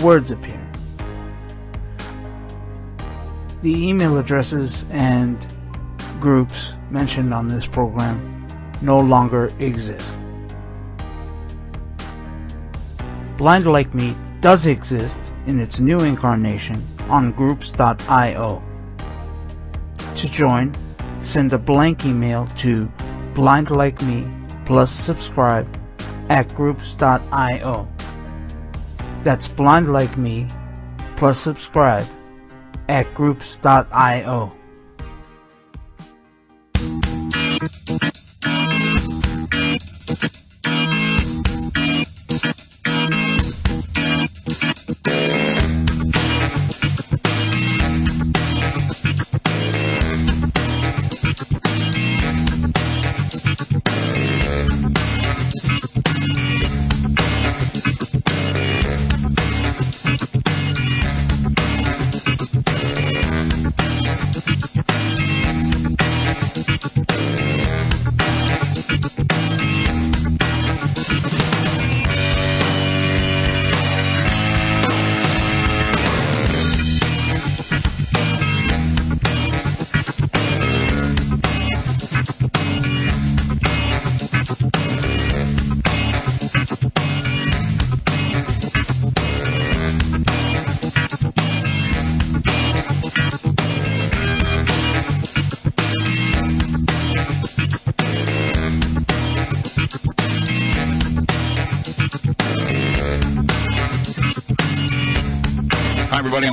words appear. The email addresses and groups mentioned on this program no longer exist. Blind Like Me does exist in its new incarnation on groups.io. To join, send a blank email to blindlikeme plus subscribe at groups.io. That's blind like me plus subscribe at groups.io.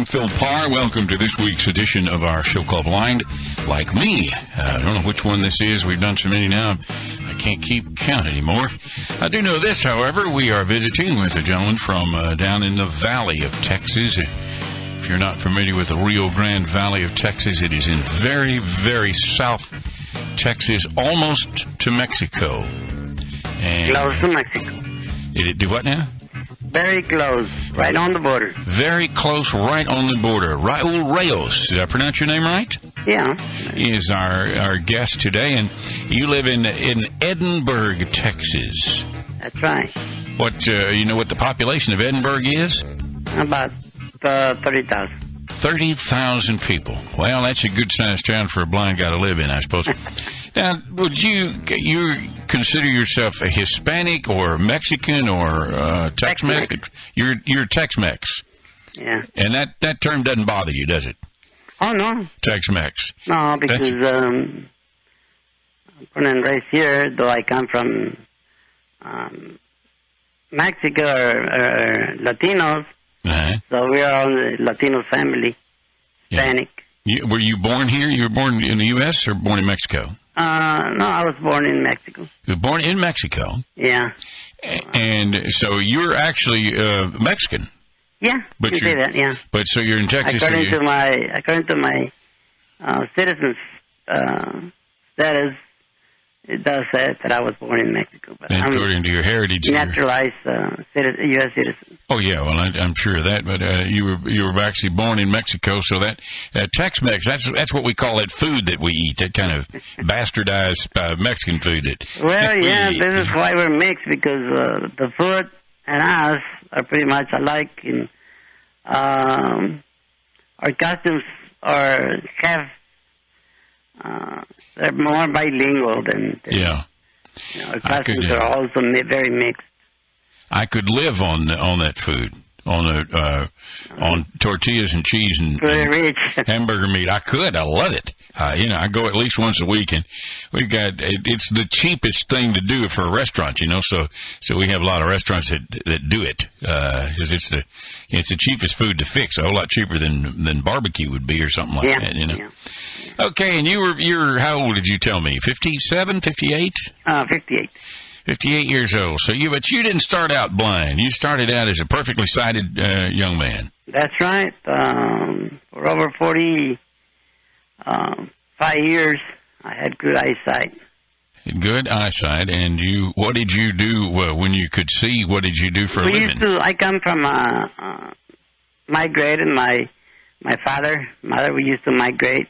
Phil Parr. Welcome to this week's edition of our show called Blind Like Me. Uh, I don't know which one this is. We've done so many now, I can't keep count anymore. I do know this, however. We are visiting with a gentleman from uh, down in the Valley of Texas. If you're not familiar with the Rio Grande Valley of Texas, it is in very, very south Texas, almost to Mexico. And Close to Mexico. It, do what now? Very close, right on the border. Very close, right on the border. Raul Reyes, did I pronounce your name right? Yeah. Is our our guest today, and you live in in Edinburg, Texas. That's right. What uh, you know? What the population of Edinburg is? About uh, thirty thousand. 30,000 people. Well, that's a good sized town for a blind guy to live in, I suppose. now, would you you consider yourself a Hispanic or Mexican or uh, Tex-Mex? You're you're Tex-Mex. Yeah. And that that term doesn't bother you, does it? Oh no. Tex-Mex. No, because um, I'm born and raised here, though I come from um, Mexico or, or Latinos. Uh-huh. So we are all a Latino family, Hispanic. Yeah. You, were you born here? You were born in the U.S. or born in Mexico? Uh, no, I was born in Mexico. You were born in Mexico? Yeah. And so you're actually uh, Mexican? Yeah, but you say that, yeah. But so you're in Texas. According to my according to my uh, citizen uh, status, it does say that I was born in Mexico. But according I'm to your heritage, naturalized uh, citizen, U.S. citizen. Oh yeah, well I, am sure of that. But uh, you were you were actually born in Mexico, so that uh, Tex-Mex that's that's what we call that food that we eat. That kind of bastardized uh, Mexican food. That well, yeah, this is why we're mixed because uh, the food and us are pretty much alike. In um, our costumes are have uh, they're more bilingual than, than yeah. You know, could, uh, are also very mixed. I could live on on that food on a uh, on tortillas and cheese and, and hamburger meat. I could. I love it. Uh, you know, I go at least once a week, and we've got it, it's the cheapest thing to do for a restaurant. You know, so so we have a lot of restaurants that that do it because uh, it's the it's the cheapest food to fix. A whole lot cheaper than than barbecue would be or something like yeah, that. You know. Yeah. Okay, and you were you're how old did you tell me? Fifty seven, fifty eight? Uh, fifty eight. 58 years old. So you, but you didn't start out blind. You started out as a perfectly sighted uh, young man. That's right. Um, for over 45 um, five years, I had good eyesight. Good eyesight, and you. What did you do when you could see? What did you do for we a living? Used to, I come from uh, uh, and My my father, mother, we used to migrate.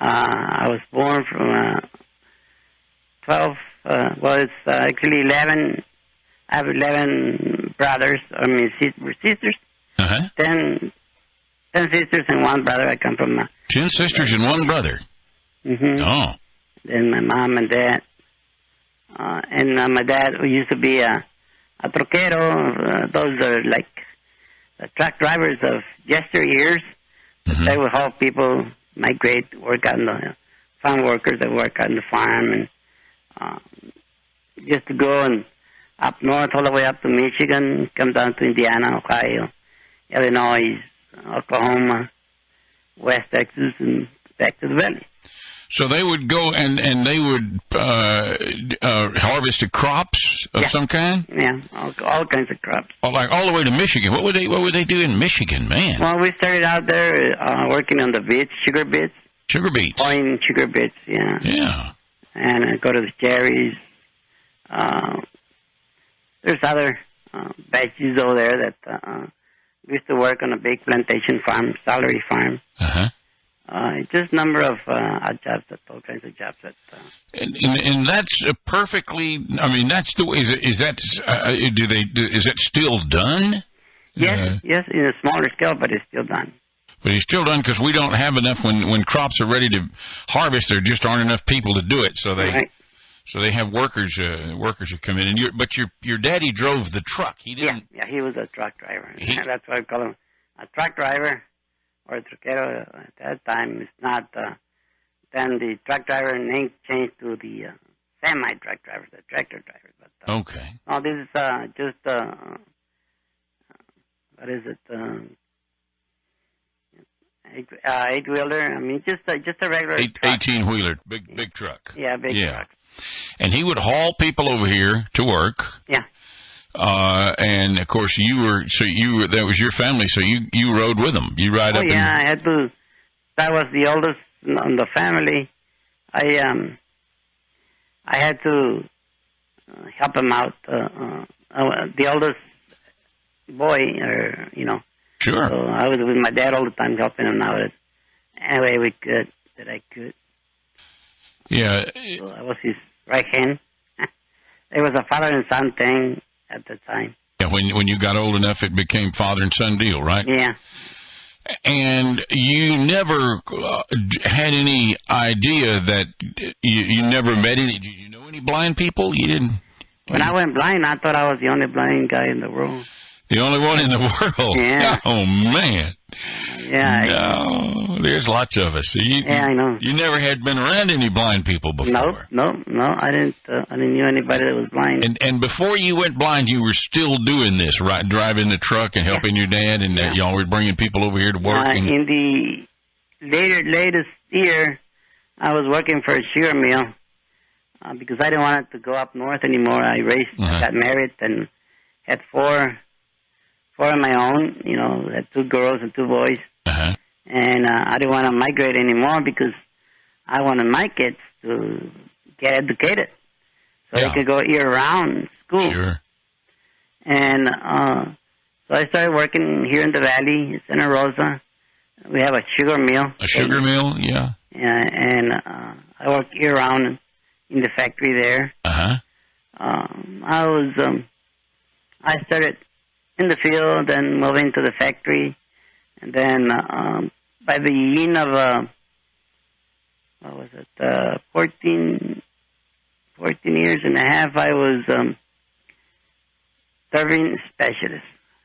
Uh, I was born from uh, 12 uh, well, it's uh, actually 11. I have 11 brothers, I mean, sisters. Uh-huh. Uh-huh. Ten, sisters and one brother. I come from. Uh, Ten sisters and one brother. hmm Oh. Then my mom and dad. Uh, and uh, my dad, who used to be a, a troquero, uh, those are like the truck drivers of yesteryears. Mhm. They would help people migrate, work on the farm workers that work on the farm, and um, just to go and up north, all the way up to Michigan, come down to Indiana, Ohio, Illinois, Oklahoma, West Texas, and back to the valley. So they would go and and they would uh, uh, harvest the crops of Yeah. some kind, Yeah, all, all kinds of crops. Oh, like all the way to Michigan. What would they What would they do in Michigan, man? Well, we started out there uh, working on the beets, sugar beets, Sugar beets. pouring sugar beets, yeah, Yeah. and uh, go to the cherries. Uh, there's other uh, batches over there that uh, we used to work on a big plantation farm, salary farm. Uh huh. Uh, just number of uh, odd jobs, that all kinds of jobs that. Uh, And, and and that's perfectly. I mean, that's the way. Is? Is that? Uh, do they? Do, is that still done? yes, Uh, yes, in a smaller scale, but it's still done. but it's still done because we don't have enough when when crops are ready to harvest. There just aren't enough people to do it. So they Right. So they have workers uh, workers who come in. And your but your your daddy drove the truck. He didn't. yeah, he was a truck driver. He- That's why I call him a truck driver or a truckero at that time. It's not. Uh, then the truck driver name changed to the uh, semi truck driver, the tractor driver. But uh, Okay. no, this is uh, just uh, what is it? Um, eight, uh, eight wheeler. I mean, just a, just a regular Eight, truck. 18 wheeler, big big truck. Yeah, big Yeah. truck. And he would haul people over here to work. Yeah. Uh, and of course you were so you were that was your family, so you you rode with them. You ride Oh up. yeah, I had to. That was the oldest in the family. I um, I had to uh, help him out. Uh, uh, uh, the oldest boy, or you know, sure. so I was with my dad all the time, helping him out. Any way we could, that I could. Yeah. So I was his right hand. it was a father and son thing at the time. Yeah. When when you got old enough, it became father and son deal, right? Yeah. And you never uh, had any idea that you, you never met any. Did you know any blind people? You didn't. When I went blind, I thought I was the only blind guy in the world. The only one in the world. Yeah. Oh man. Yeah. No, there's lots of us. You, Yeah, I know. You never had been around any blind people before. No, no, no. I didn't. Uh, I didn't know anybody that was blind. And and before you went blind, you were still doing this, right? Driving the truck and helping your dad, and Yeah. that y'all were bringing people over here to work. uh, and, in the later latest year, I was working for a sugar mill uh, because I didn't want to go up north anymore. I raised, Uh-huh. got married, and had four, four of my own. You know, had two girls and two boys, uh-huh. and uh, I didn't want to migrate anymore because I wanted my kids to get educated so Yeah. they could go year round school. Sure. And uh, so I started working here in the valley, Santa Rosa. We have a sugar mill. A sugar mill, yeah. And, and uh, I work year round in the factory there. Uh huh. Um, I was, um, I started in the field, then moving to the factory, and then um, by the end of uh, what was it, uh, 14, 14 years and a half, I was um, serving specialist.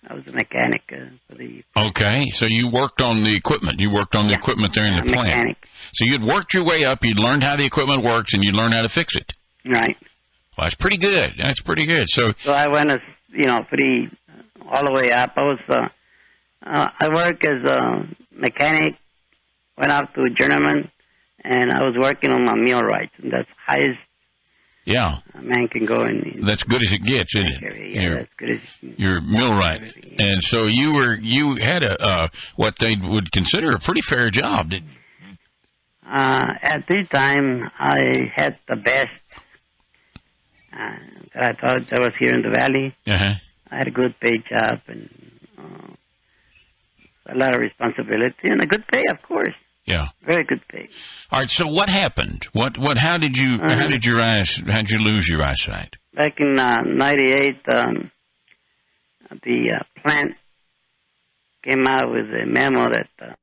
I was a mechanic uh, for the Okay, so you worked on the equipment. You worked on the Yeah. equipment there in the plant. mechanic, So you'd worked your way up. You'd learned how the equipment works, and you learned how to fix it. right? Well, that's pretty good. That's pretty good. So So I went as you know pretty all the way up. I was uh, uh, I work as a mechanic. Went up to journeyman, and I was working on my millwrights, and that's highest yeah, a man can go in. in that's good as it gets, isn't it? yeah, You're- that's good as your millwright. And so you were you had a uh, what they would consider a pretty fair job. Did Uh, at this time, I had the best uh, that I thought that was here in the valley. uh-huh. I had a good paid job and uh, a lot of responsibility and a good pay, of course. Yeah. Very good pay. All right. So what happened? What what? How did you how Uh-huh. did your eyes how did you lose your eyesight? Back in uh, '98, um, the uh, plant came out with a memo that uh,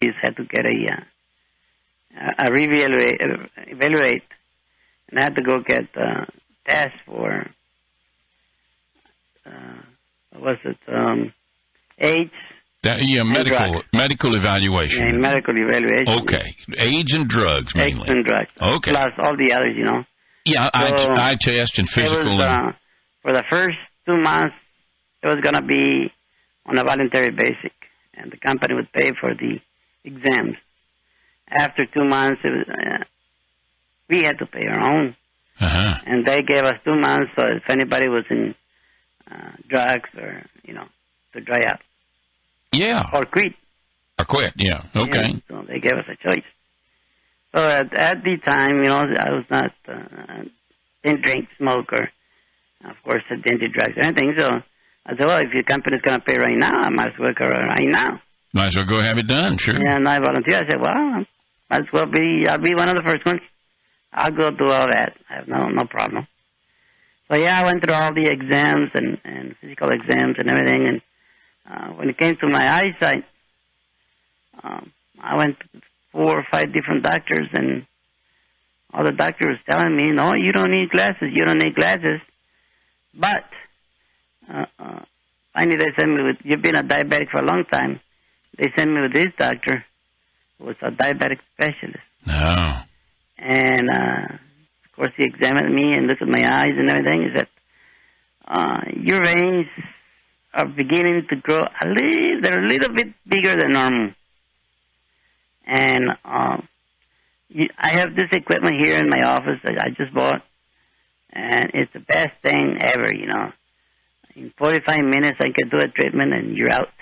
employees had to get a uh, a reevaluate, uh, evaluate, and I had to go get uh, tests for uh, was it um, AIDS That, yeah, medical medical evaluation. and medical evaluation. Okay, AIDS and drugs AIDS mainly. and drugs. Okay. Plus all the others, you know. Yeah, eye, So, eye test and physical. was, uh, for the first two months, it was going to be on a voluntary basis, and the company would pay for the exams. After two months, it was, uh, we had to pay our own, uh-huh. and they gave us two months. So if anybody was in uh, drugs or you know to dry up Yeah, or quit, or quit. Yeah. Okay. yeah, so they gave us a choice. So at, at the time, you know, I was not uh, didn't drink, smoke, or of course I didn't do drugs or anything. So I said, well, if your company's going to pay right now, I might as well go right now. Might as well go have it done. Sure. Yeah, and I volunteered. I said, well, might as well be. I'll be one of the first ones. I'll go do all that. I have no no problem. So yeah, I went through all the exams and and physical exams and everything. And uh, when it came to my eyesight, um, I went to four or five different doctors, and all the doctors was telling me, no, you don't need glasses. You don't need glasses. But uh, uh, finally, they sent me with. You've been a diabetic for a long time. They sent me with this doctor, who was a diabetic specialist. No. And uh, of course, he examined me and looked at my eyes and everything. He said, uh, "Your veins are beginning to grow a little. They're a little bit bigger than normal." And uh, I have this equipment here in my office that I just bought, and it's the best thing ever. You know, in 45 minutes I can do a treatment and you're out,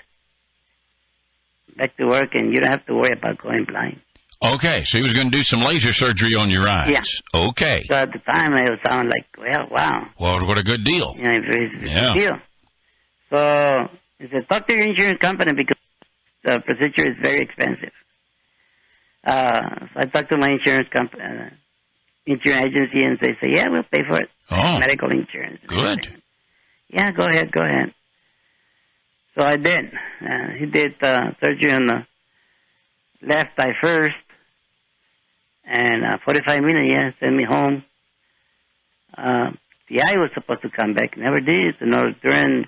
back to work, and you don't have to worry about going blind. Okay, so he was going to do some laser surgery on your eyes. Yeah. Okay. So at the time, it sounded like, well, wow, Well, what a good deal. know, it's, it's Yeah. deal. So he said, talk to your insurance company because the procedure is very expensive. Uh, so I talked to my insurance company, uh, insurance agency, and they say, yeah, we'll pay for it. Oh, Medical insurance. good. Yeah, go ahead, go ahead. So I did. Uh, he did uh, surgery on the left eye first, and uh, 45 minutes, yeah, sent me home. Uh, the eye was supposed to come back, never did. You know, during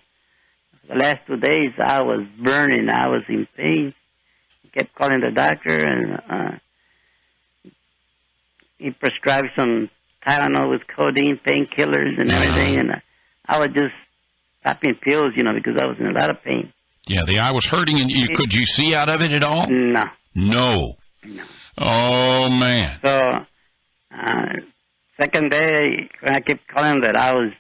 the last two days, I was burning, I was in pain. Kept calling the doctor, and uh, he prescribed some Tylenol with codeine, painkillers, and Uh-huh. everything, and uh, I was just popping pills, you know, because I was in a lot of pain. Yeah, the eye was hurting, and you, could you see out of it at all? No, No. no. Oh man. So, uh, second day, when I kept calling that, I was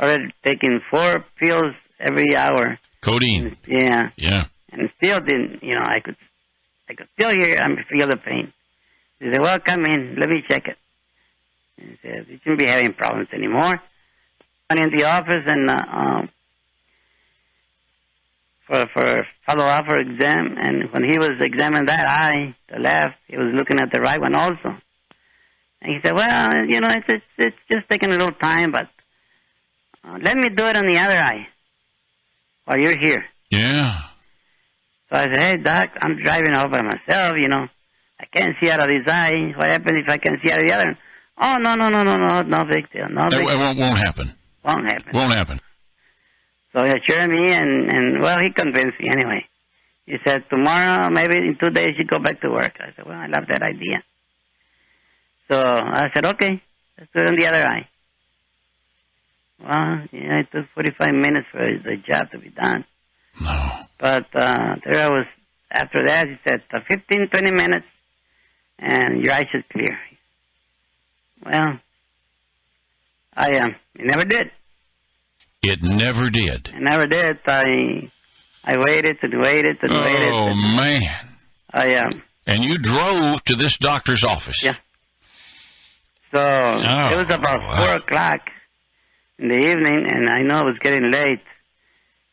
already taking four pills every hour. Codeine. Yeah, Yeah. and still didn't, you know, I could, I could still hear, I feel the pain. He said, well, come in, let me check it. He said, you shouldn't be having problems anymore. Went in the office and, uh, um, for, for follow-up for exam, and when he was examining that eye, the left, he was looking at the right one also. And he said, well, you know, it's, it's, it's just taking a little time, but uh, let me do it on the other eye while you're here. Yeah. So I said, hey, Doc, I'm driving all by myself, you know. I can't see out of this eye. What happens if I can see out of the other? Oh, no, no, no, no, no, no big deal. No It, big it deal. won't, won't happen. Won't happen. Won't happen. So he assured me, and, and, well, he convinced me anyway. He said, tomorrow, maybe in two days, you go back to work. I said, well, I love that idea. So I said, okay, let's do it on the other eye. Well, yeah, it took 45 minutes for the job to be done. No. But uh, there I was. After that, he said, uh, 15, 20 minutes, and your eyes should clear. Well, I um, it never did. It never did. I never did. I I waited and waited and waited. Oh man. I um, And you drove to this doctor's office. Yeah. so it was about Oh, wow. four o'clock in the evening, and I know it was getting late.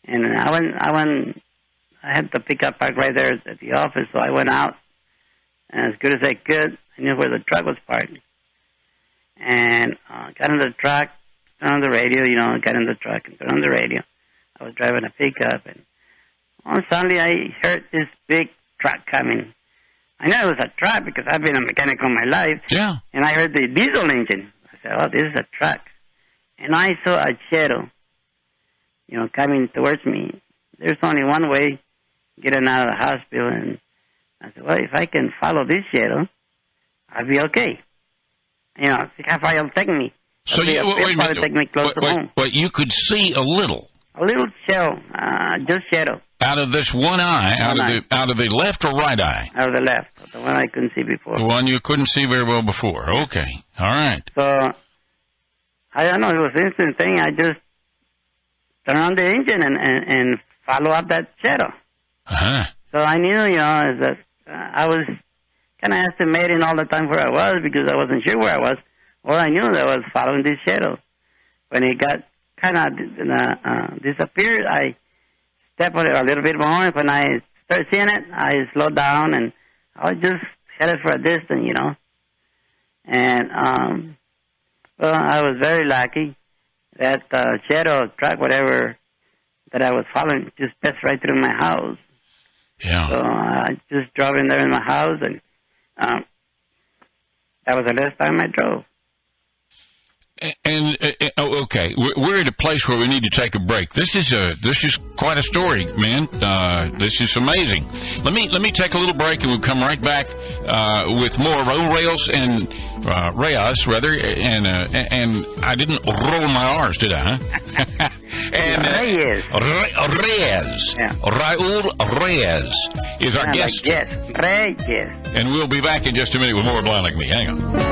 And I went, I went, I had the pickup park right there at the office, so I went out, and as good as I could, I knew where the truck was parked. And uh, got in the truck, turned on the radio, you know, got in the truck and turned on the radio. I was driving a pickup, and On suddenly I heard this big truck coming. I know it was a truck because I've been a mechanic all my life. Yeah. And I heard the diesel engine. I said, oh, this is a truck. And I saw a shadow, you know, coming towards me. There's only one way getting out of the hospital. And I said, well, if I can follow this shadow, I'll be okay. You know, see how far it'll take me. So you, wait, wait, probably take me close wait, wait, wait, you could see a little A little shadow, uh, just shadow out of this one eye, out One of the out of the left or right eye. out of the left, the one I couldn't see before. The one you couldn't see very well before. Okay. All right. So I don't know. It was an instant thing. I just turn on the engine and and, and follow up that shadow. Uh-huh. So I knew, you know, that uh, I was kind of estimating all the time where I was because I wasn't sure where I was. All I knew that I was following this shadow. When it got kind of uh, uh, disappeared, I stepped on it a little bit more. And when I started seeing it, I slowed down and I just headed for a distance, you know. And um, well, I was very lucky that uh, shadow truck, whatever that I was following, just passed right through my house. Yeah. So I just drove in there in my house, and um, that was the last time I drove. And uh, uh, okay, we're, we're at a place where we need to take a break. This is a this is quite a story, man. Uh, this is amazing. Let me let me take a little break, and we'll come right back uh, with more roll rails and uh, Reyes rather. And uh, and I didn't roll my R's, did I? Huh? and uh, Reyes. Re- Reyes, Yeah. Raul Reyes is our guest, Like, yes, Ray, yes. and we'll be back in just a minute with more blind like me. Hang on.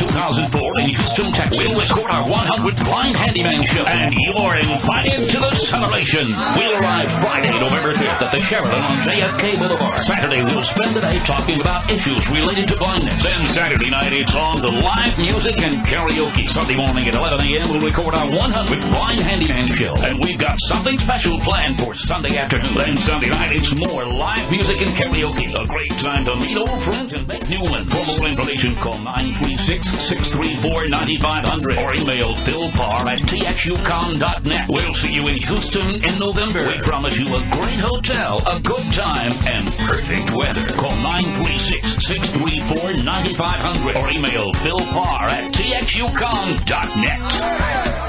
2004, in Houston, Texas, we'll record our 100th Blind Handyman Show, and you're invited to the celebration. We'll arrive Friday, November 5th at the Sheraton on JFK Boulevard. Saturday, we'll spend the day talking about issues related to blindness. Then Saturday night, it's on the live music and karaoke. Sunday morning at 11 a.m., we'll record our 100th Blind Handyman Show, and we've got something special planned for Sunday afternoon. Then Sunday night, it's more live music and karaoke. A great time to meet old friends and make new ones. For more information, call 936-634-9500 or email philpar at txucom.net. We'll see you in Houston in November. We promise you a great hotel, a good time, and perfect weather. Call 936-634-9500 or email philpar at txucom.net.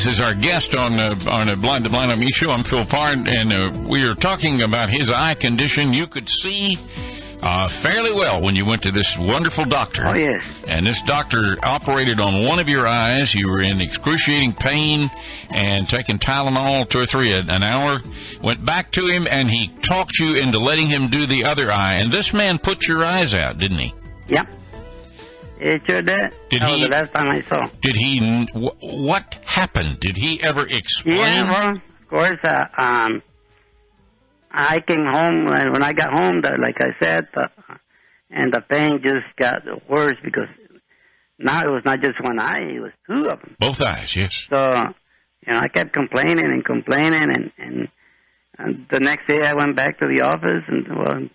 Reyes is our guest on uh, on a Blind to Blind on Me show. I'm Phil Parr, and uh, we are talking about his eye condition. You could see uh, fairly well when you went to this wonderful doctor. Oh, yes. And this doctor operated on one of your eyes. You were in excruciating pain and taking Tylenol two or three an hour. Went back to him, and he talked you into letting him do the other eye. And this man put your eyes out, didn't he? Yep. It sure did. Did that he- the last time I saw. Did he? wh- What happened? Did he ever explain? Yeah, well, of course, uh, um, I came home, and when I got home, the, like I said, uh, and the pain just got worse because now it was not just one eye, it was two of them. Both eyes, yes. So, you know, I kept complaining and complaining, and, and, and the next day I went back to the office, and, well,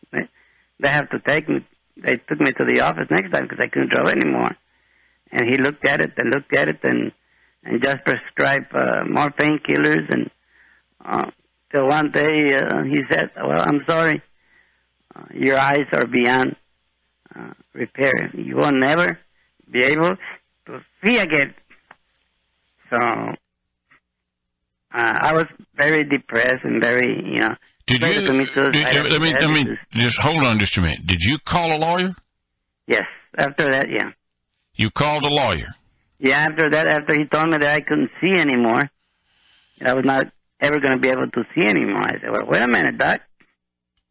they have to take me, they took me to the office next time because I couldn't draw anymore. And he looked at it and looked at it and, and just prescribed uh, more painkillers and uh, till one day uh, he said, "Well, I'm sorry, uh, your eyes are beyond uh, repair. You will never be able to see again." So uh, I was very depressed and very, you know, Did you? to me suicide did- let me. Let me just hold on just a minute. Did you call a lawyer? yes. After that, yeah. You called a lawyer. Yeah, after that, after he told me that I couldn't see anymore, I was not ever going to be able to see anymore. I said, well, wait a minute, Doc.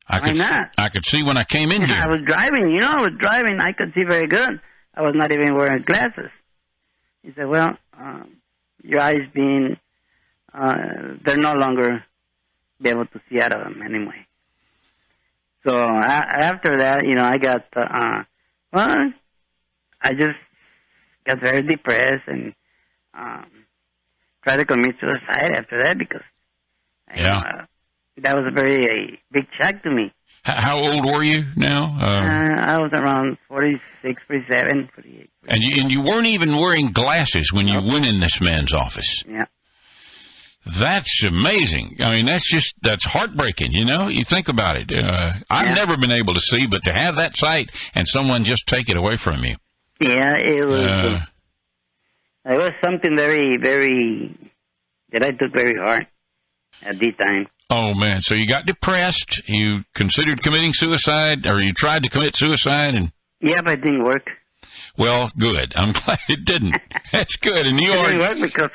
I Why could. not? I could see when I came in here. I was driving, you know, I was driving. I could see very good. I was not even wearing glasses. He said, well, um, your eyes being, uh, they're no longer be able to see out of them anyway. So a- after that, you know, I got, uh, uh, well, I just got very depressed and um, tried to commit suicide after that because Yeah. know, uh, that was a very uh, big shock to me. How old were you now? Uh, Uh, I was around 46, 47, 48. and you and you weren't even wearing glasses when you Nope. went in this man's office. Yeah. That's amazing. I mean, that's just that's heartbreaking. You know, you think about it. Uh, I've Yeah. never been able to see, but to have that sight and someone just take it away from you. Yeah, it was. Uh, It was something very, very that I took very hard at the time. oh man, so you got depressed. You considered committing suicide, or you tried to commit suicide, and Yeah, but it didn't work. well, good. I'm glad it didn't. That's good, and you It didn't are, work because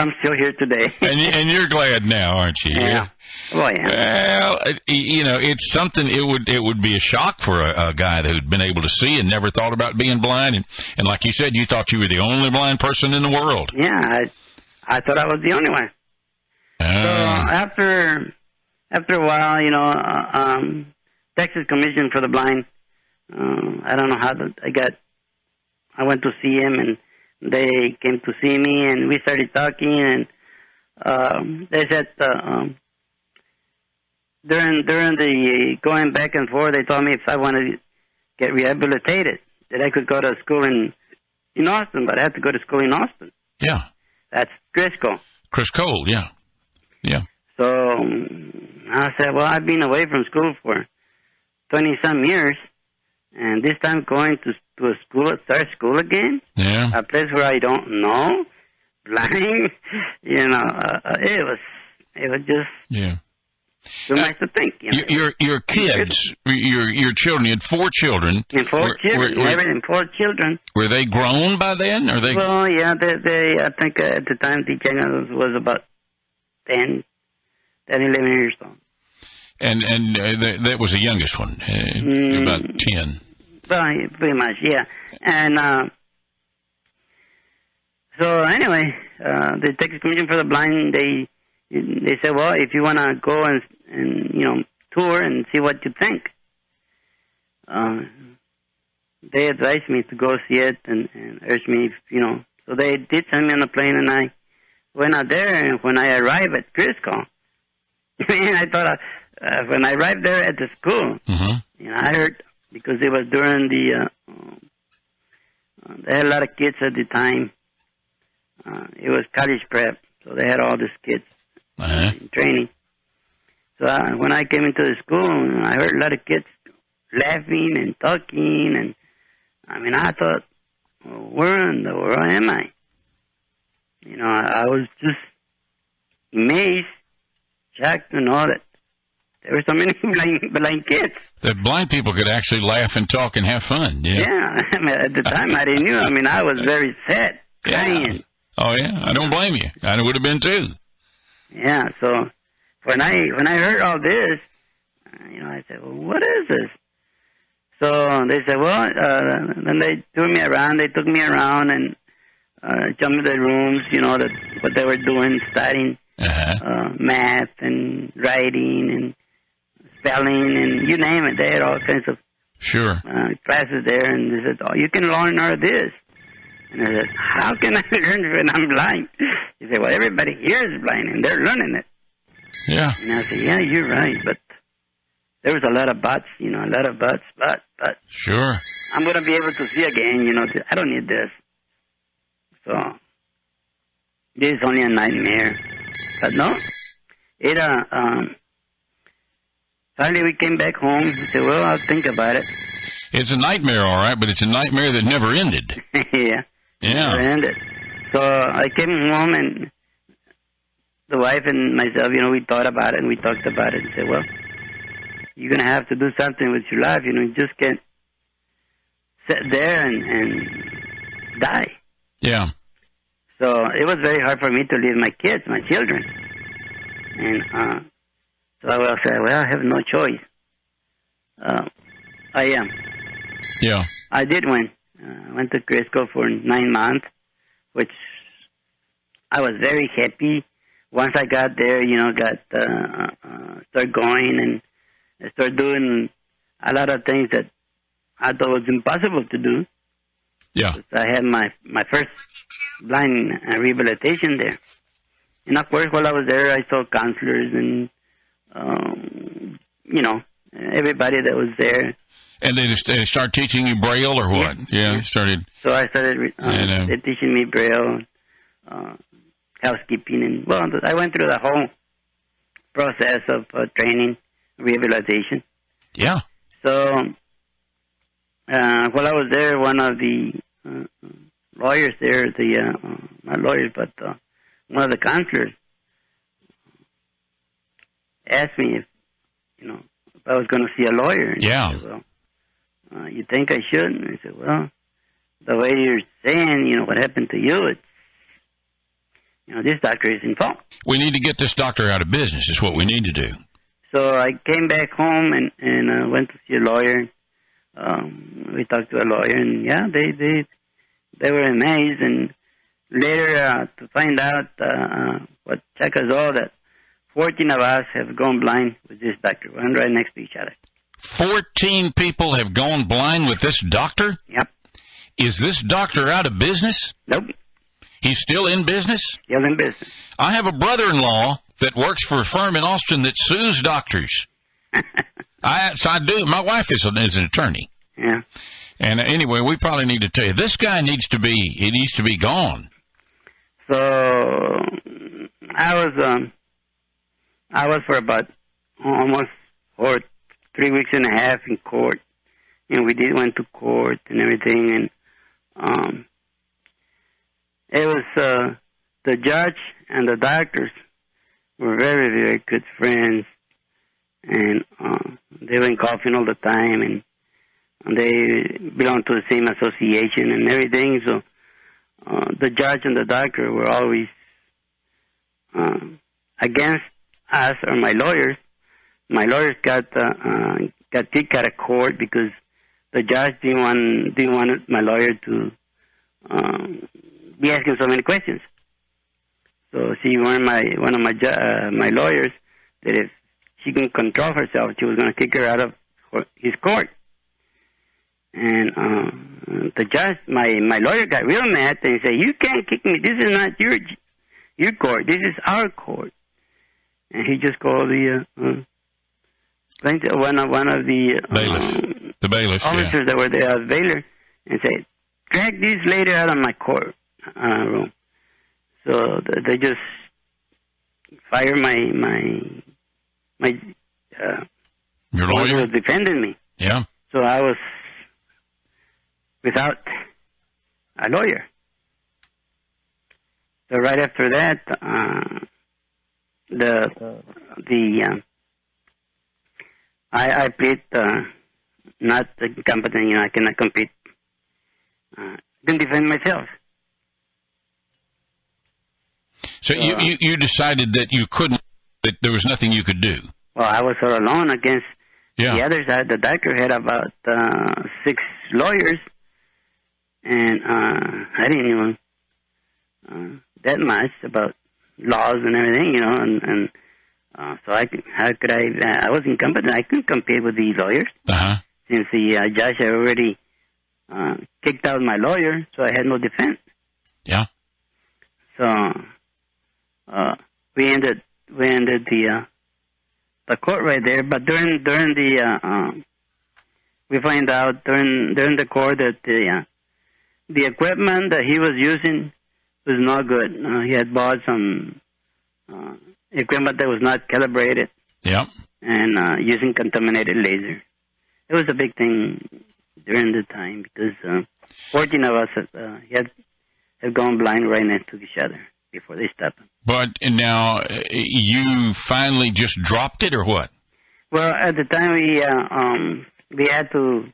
I'm still here today. and, and you're glad now, aren't you? yeah. Oh yeah. Well, it- you know, it's something. It would it would be a shock for a, a guy who'd been able to see and never thought about being blind. And and like you said, you thought you were the only blind person in the world. Yeah, I, I thought I was the only one. So Uh, after after a while, you know, uh, um, Texas Commission for the Blind. Uh, I don't know how the, I got. I went to see him, and they came to see me, and we started talking, and um, they said uh, um, during during the going back and forth, they told me if I wanted to get rehabilitated, that I could go to school in in Austin, but I had to go to school in Austin. yeah, That's Driscoll. Criss Cole. Yeah, yeah. So um, I said, well, I've been away from school for 20 some years, and this time going to to a school, start school again, Yeah. a place where I don't know, blind, you know, uh, uh, it was it was just Yeah. too much to think. You know. Your your, your kids, your your children. You had four children. and four were, children, Were, were, everything, four children. were they grown by then? Or they? Well, yeah, they, they I think uh, at the time the youngest was about 10, 10, 11 years old. and and uh, that, that was the youngest one, uh, Mm. about ten. Well, pretty much, yeah. And uh, so anyway, uh, the Texas Commission for the Blind they they said, well, if you want to go and and you know tour and see what you think, uh, they advised me to go see it and, and urged me, if, you know. So they did send me on the plane, and I went out there. And when I arrived at Criss Cole, man, I thought uh, uh, when I arrived there at the school, hmm you know, I heard because it was during the uh, they had a lot of kids at the time. Uh, it was college prep, so they had all these kids Uh-huh. in training. So uh, when I came into the school, I heard a lot of kids laughing and talking, and I mean, I thought, well, where in the world am I? You know, I, I was just amazed, shocked to know that there were so many blind, blind kids. That blind people could actually laugh and talk and have fun. Yeah. Yeah, I mean, at the time I didn't know. I mean, I was very sad, Yeah. Oh yeah, I don't blame you. I would have been too. Yeah. So when I when I heard all this, uh, you know, I said, "Well, what is this?" So they said, "Well," uh, then they threw me around. They took me around and uh, showed me the rooms. You know, that what they were doing, studying Uh-huh. uh, math and writing and spelling and you name it. They had all kinds of Sure. uh, classes there, and they said, "Oh, you can learn all of this." And I said, "How can I learn when I'm blind?" He said, "Well, everybody here is blind, and they're learning it." Yeah. And I said, "Yeah, you're right, but there was a lot of buts, you know, a lot of buts, but but Sure. I'm gonna be able to see again, you know. I don't need this." So this is only a nightmare, but no, it uh um. Finally, we came back home. He said, "Well, I'll think about it." It's a nightmare, all right, but it's a nightmare that never ended. yeah. Yeah. And so I came home and the wife and myself, you know, we thought about it and we talked about it and said, well, you're going to have to do something with your life. You know, you just can't sit there and, and die. Yeah. So it was very hard for me to leave my kids, my children. And uh, so I will say, well, I have no choice. Uh, I am. Yeah. I did win. Uh, went to Criss Cole for nine months, which I was very happy. Once I got there, you know, got uh, uh, start going and start doing a lot of things that I thought was impossible to do. Yeah. I had my my first blind uh, rehabilitation there. And of course, while I was there, I saw counselors and um, you know everybody that was there. And they just they start teaching you Braille or what? Yeah, they started. So I started re- uh, I know. they teaching me Braille, uh, housekeeping, and well, I went through the whole process of uh, training, rehabilitation. Yeah. So uh, while I was there, one of the uh, lawyers there, the uh, uh, not lawyers, but uh, one of the counselors asked me if you know if I was going to see a lawyer. And Yeah. said, well, uh, you think I should? And I said, well, the way you're saying, you know, what happened to you, it's you know, this doctor is in fault. We need to get this doctor out of business. Is what we need to do. So I came back home and and uh, went to see a lawyer. Um, we talked to a lawyer, and yeah, they they they were amazed. And later uh, to find out uh, uh, what check us all that 14 of us have gone blind with this doctor. We're right next to each other. Fourteen people have gone blind with this doctor. Yep. Is this doctor out of business? Nope. He's still in business. Still in business. I have a brother-in-law that works for a firm in Austin that sues doctors. I, so I do. My wife is an, is an attorney. yeah. And anyway, we probably need to tell you this guy needs to be he needs to be gone. So I was um I was for about almost for three weeks and a half in court. And we did went to court and everything. And um it was uh the judge and the doctors were very, very good friends. And uh they were in coughing all the time. And and they belonged to the same association and everything. So uh, the judge and the doctor were always uh, against us or my lawyers. My lawyers got uh, uh, got kicked out of court because the judge didn't want didn't want my lawyer to um, be asking so many questions. So she warned my one of my uh, my lawyers that if she can control herself, she was going to kick her out of her- his court. And uh, the judge, my my lawyer, got real mad and said, "You can't kick me. This is not your your court. This is our court." And he just called the uh, uh, plaintiff, one of one of the um, The bailiff. Yeah. officers that were there at Baylor and said, "Drag this lady out of my court uh, room." So th- they just fired my my my uh, Your lawyer. was defending me. Yeah. So I was without a lawyer. So right after that, uh, the the uh, I I plead uh, not competent. You know, I cannot compete. Uh, can defend myself. So you, Uh, you you decided that you couldn't that there was nothing you could do. Well, I was all alone against Yeah. the other side. The doctor had about uh, six lawyers, and uh, I didn't even uh, that much about laws and everything, you know. And, and uh, so I could, how could I? Uh, I was incompetent. I couldn't compete with these lawyers Uh huh. since the uh, judge had already uh, kicked out my lawyer, so I had no defense. Yeah. So uh, we ended we ended the uh, the court right there. But during during the uh, um, we find out during during the court that the uh, the equipment that he was using was not good. Uh, he had bought some uh, equipment that was not calibrated Yeah. and uh, using contaminated laser. It was a big thing during the time because uh, 14 of us uh, had had gone blind right next to each other before they stopped. But now uh, you finally just dropped it, or what? Well, at the time we uh, um, we had to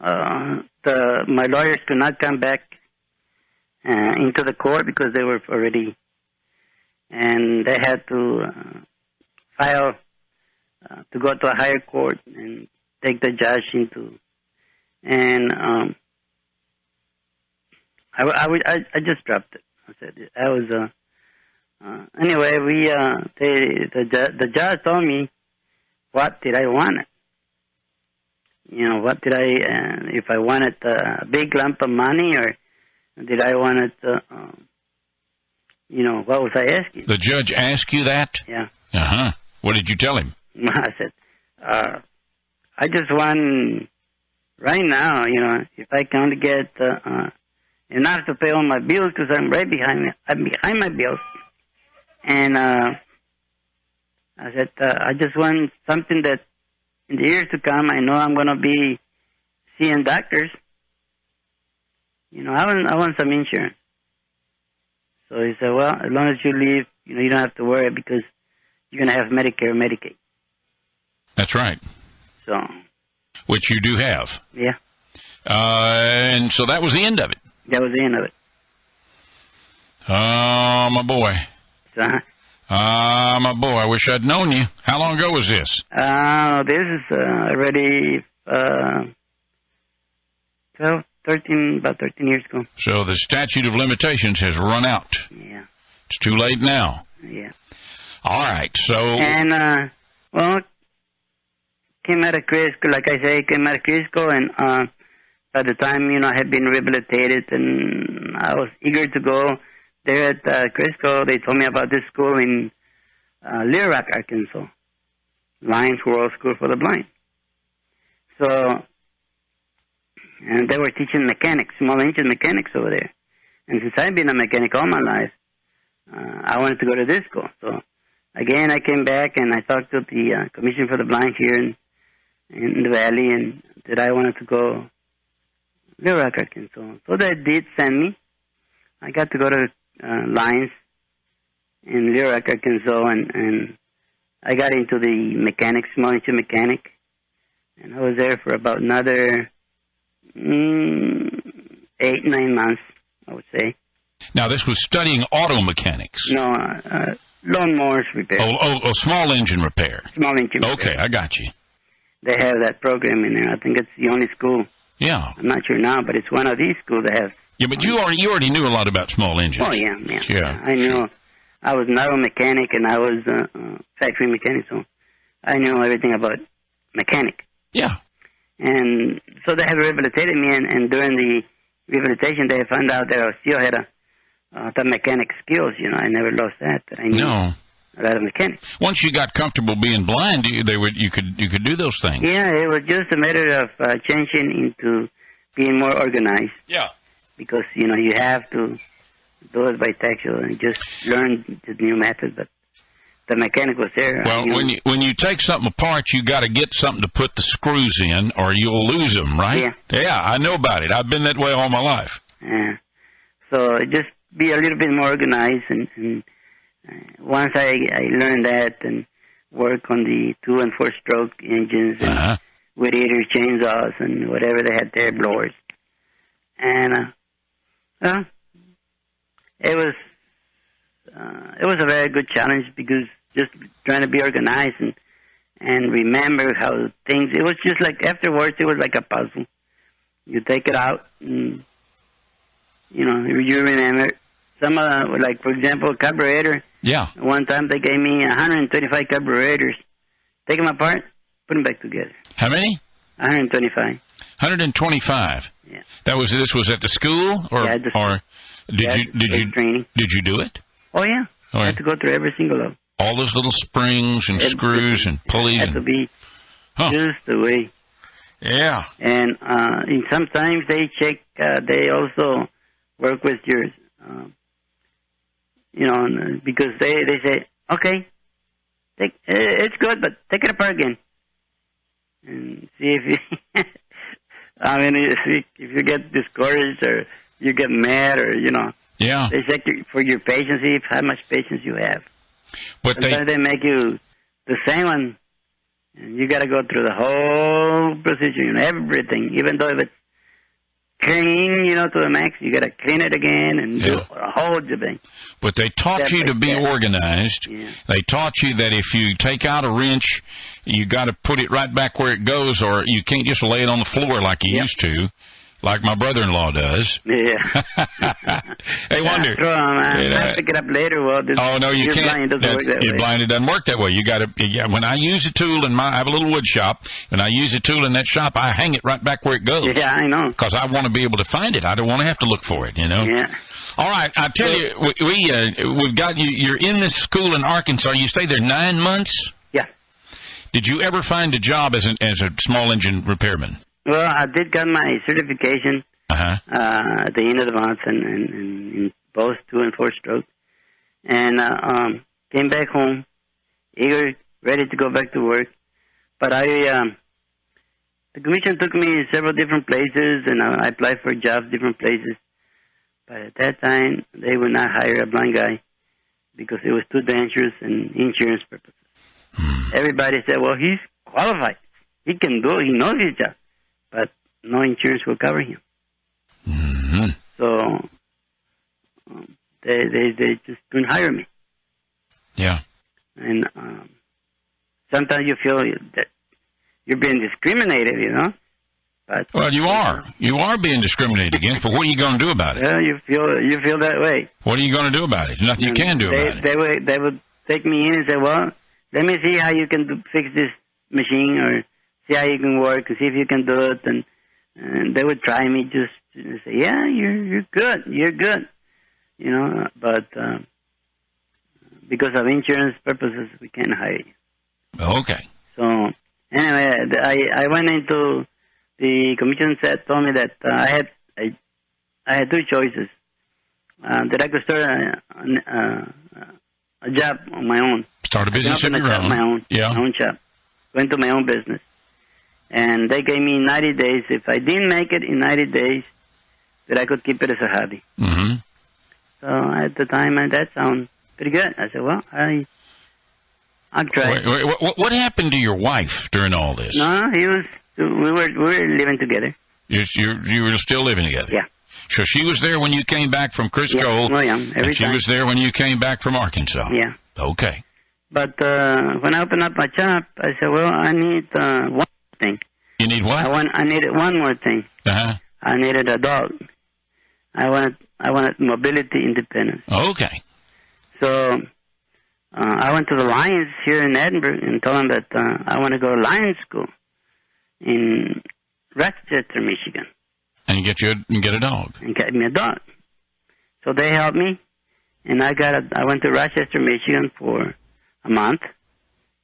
uh, the my lawyers could not come back uh, into the court because they were already and they had to uh, file uh, to go to a higher court and take the judge into and um, I, I, I, I just dropped it. I said I was. Uh, uh, anyway, we uh, they, the the judge told me what did I want. You know, what did I? Uh, if I wanted a big lump of money, or did I want it? Uh, um, you know, what was I asking? The judge asked you that? Yeah. Uh huh. What did you tell him? I said, uh, I just want right now, you know, if I can only get uh, uh, enough to pay all my bills because I'm right behind I'm behind my bills, and uh, I said uh, I just want something that in the years to come I know I'm gonna be seeing doctors. You know, I want I want some insurance. So he said, well, as long as you leave, you know, you don't have to worry because you're gonna have Medicare, Medicaid. That's right. So Which you do have. yeah, Uh, and so that was the end of it. that was the end of it. Oh, my boy. So, Ah, my boy. I wish I'd known you. How long ago was this? uh, this is uh, already uh, 12, 13, about 13 years ago. So the statute of limitations has run out. Yeah, It's too late now. yeah. All right. So And, uh, well, came out of Criss Cole, like I say, came out of Criss Cole, and uh, by the time, you know, I had been rehabilitated and I was eager to go there at uh, Criss Cole, they told me about this school in uh, Little Rock, Arkansas, Lions World School for the Blind. So, and they were teaching mechanics, small engine mechanics over there. And since I've been a mechanic all my life, uh, I wanted to go to this school. So, again, I came back and I talked to the uh, Commission for the Blind here in, in the Valley, and that I wanted to go Little Rock, Arkansas. So they did send me. I got to go to uh, Lions in Little Rock, Arkansas, and, and I got into the mechanics, small engine mechanic, and I was there for about another mm, eight, nine months, I would say. now this was studying auto mechanics. No, uh, uh, lawnmowers repair, Oh, oh, oh, small engine repair. small engine. repair. Okay, I got you. they have that program in there. I think it's the only school. Yeah. I'm not sure now, but it's one of these schools that have. Yeah, but you already you already knew a lot about small engines. Oh yeah, yeah. Yeah, I knew. sure. I was an auto mechanic and I was uh, uh, factory mechanic, so I knew everything about mechanic. Yeah. And so they have rehabilitated me, and, and during the rehabilitation, they found out that I still had a uh, the mechanic skills. You know, I never lost that. that I knew No. a lot of mechanics. Once you got comfortable being blind, you, they would you could you could do those things. Yeah, it was just a matter of uh, changing into being more organized. Yeah. because you know you have to do it by textual and just learn the new method. But the mechanic was there. Well, you know. when you when you take something apart, you got to get something to put the screws in, or you'll lose them, right? Yeah. Yeah, I know about it. I've been that way all my life. Yeah. So just be a little bit more organized, and, and uh, once I I learned that and work on the two and four stroke engines and Uh-huh. with eater chainsaws and whatever they had there, blowers, and uh, well, it was uh, it was a very good challenge because just trying to be organized and and remember how things. It was just like afterwards, it was like a puzzle. You take it out, and you know you remember. Some of uh, like for example, a carburetor. Yeah. One time they gave me 125 carburetors. Take them apart, put them back together. How many? 125. 125. Yeah. That was this was at the school, or Yeah, at the- or did Yeah, you did you training? did you do it? Oh yeah. Oh, I yeah. had to go through every single of them. All those little springs and screws and pulleys Had to and be huh. just the way. yeah. And uh, and sometimes they check. Uh, they also work with your, uh, you know, and, uh, because they they say, okay, take, uh, it's good, but take it apart again, and see if you. I mean, if you, if you get discouraged or you get mad or you know, Yeah. they check for your patience, see if how much patience you have. But they Sometimes they make you the same one, and you got to go through the whole procedure, you know, everything. Even though if it's clean, you know, to the max, you got to clean it again and do Yeah. a whole thing. but they taught you to be organized. Yeah. They taught you that if you take out a wrench, you got to put it right back where it goes, or you can't just lay it on the floor like you Yep. used to. Like my brother-in-law does. Yeah. hey, Wonder. 'em, uh, Yeah. I up later. Well, this, Oh no, you can't. blind doesn't That's- work that your way. blind it doesn't work that way. You got to. Yeah, when I use a tool in my, I have a little wood shop. When I use a tool in that shop, I hang it right back where it goes. Yeah, I know. Because I want to be able to find it. I don't want to have to look for it. You know. Yeah. All right, I tell you, we, we uh, we've got you. You're in this school in Arkansas. You stay there nine months. Yeah. Did you ever find a job as an as a small engine repairman? Well, I did get my certification Uh huh. uh, at the end of the month in, in, in, in both two and four stroke, and uh, um, came back home, eager, ready to go back to work. But I, um, the commission took me several different places, and I applied for jobs different places. But at that time, they would not hire a blind guy because it was too dangerous and insurance purposes. Everybody said, "Well, he's qualified. He can do it. He knows his job." No insurance will cover him. hmm So um, they they they just couldn't hire me, Yeah. and um, sometimes you feel that you're being discriminated, you know. But Well, you are. You are being discriminated against, but what are you going to do about it? well, you feel you feel that way. What are you going to do about it? Nothing you can do they, about it. They would they would take me in and say, "Well, let me see how you can do, fix this machine, or see how you can work, and see if you can do it." And, and they would try me just to say, "Yeah, you're you're good, you're good," you know. But um, because of insurance purposes, we can't hire you. Okay. So anyway, I I went into the commission said told me that uh, I had I, I had two choices. Uh, that I could start a, a, a job on my own. Start a business of your own. My own, Yeah. my own shop. Went to my own business, and they gave me 90 days. If I didn't make it in 90 days, that I could keep it as a hobby. hmm So at the time, uh, that sounded pretty good. I said, well, I I'll try. Wait, wait, what, what happened to your wife during all this? No, he was. We were we were living together. You, you, you were still living together. Yeah. So she was there when you came back from Criss Cole. Yeah, oh, yeah, every and she time. was there when you came back from Arkansas. Yeah. Okay. But uh, when I opened up my shop, I said, well, I need uh, one thing. You need what? I want I needed one more thing. Uh-huh. I needed a dog. I wanted I wanted mobility independence. Okay. So uh, I went to the Lions here in Edinburg and told them that uh, I want to go to Lions School in Rochester, Michigan, And you get you and get a dog. and get me a dog. So they helped me, and I got a. I went to Rochester, Michigan for a month,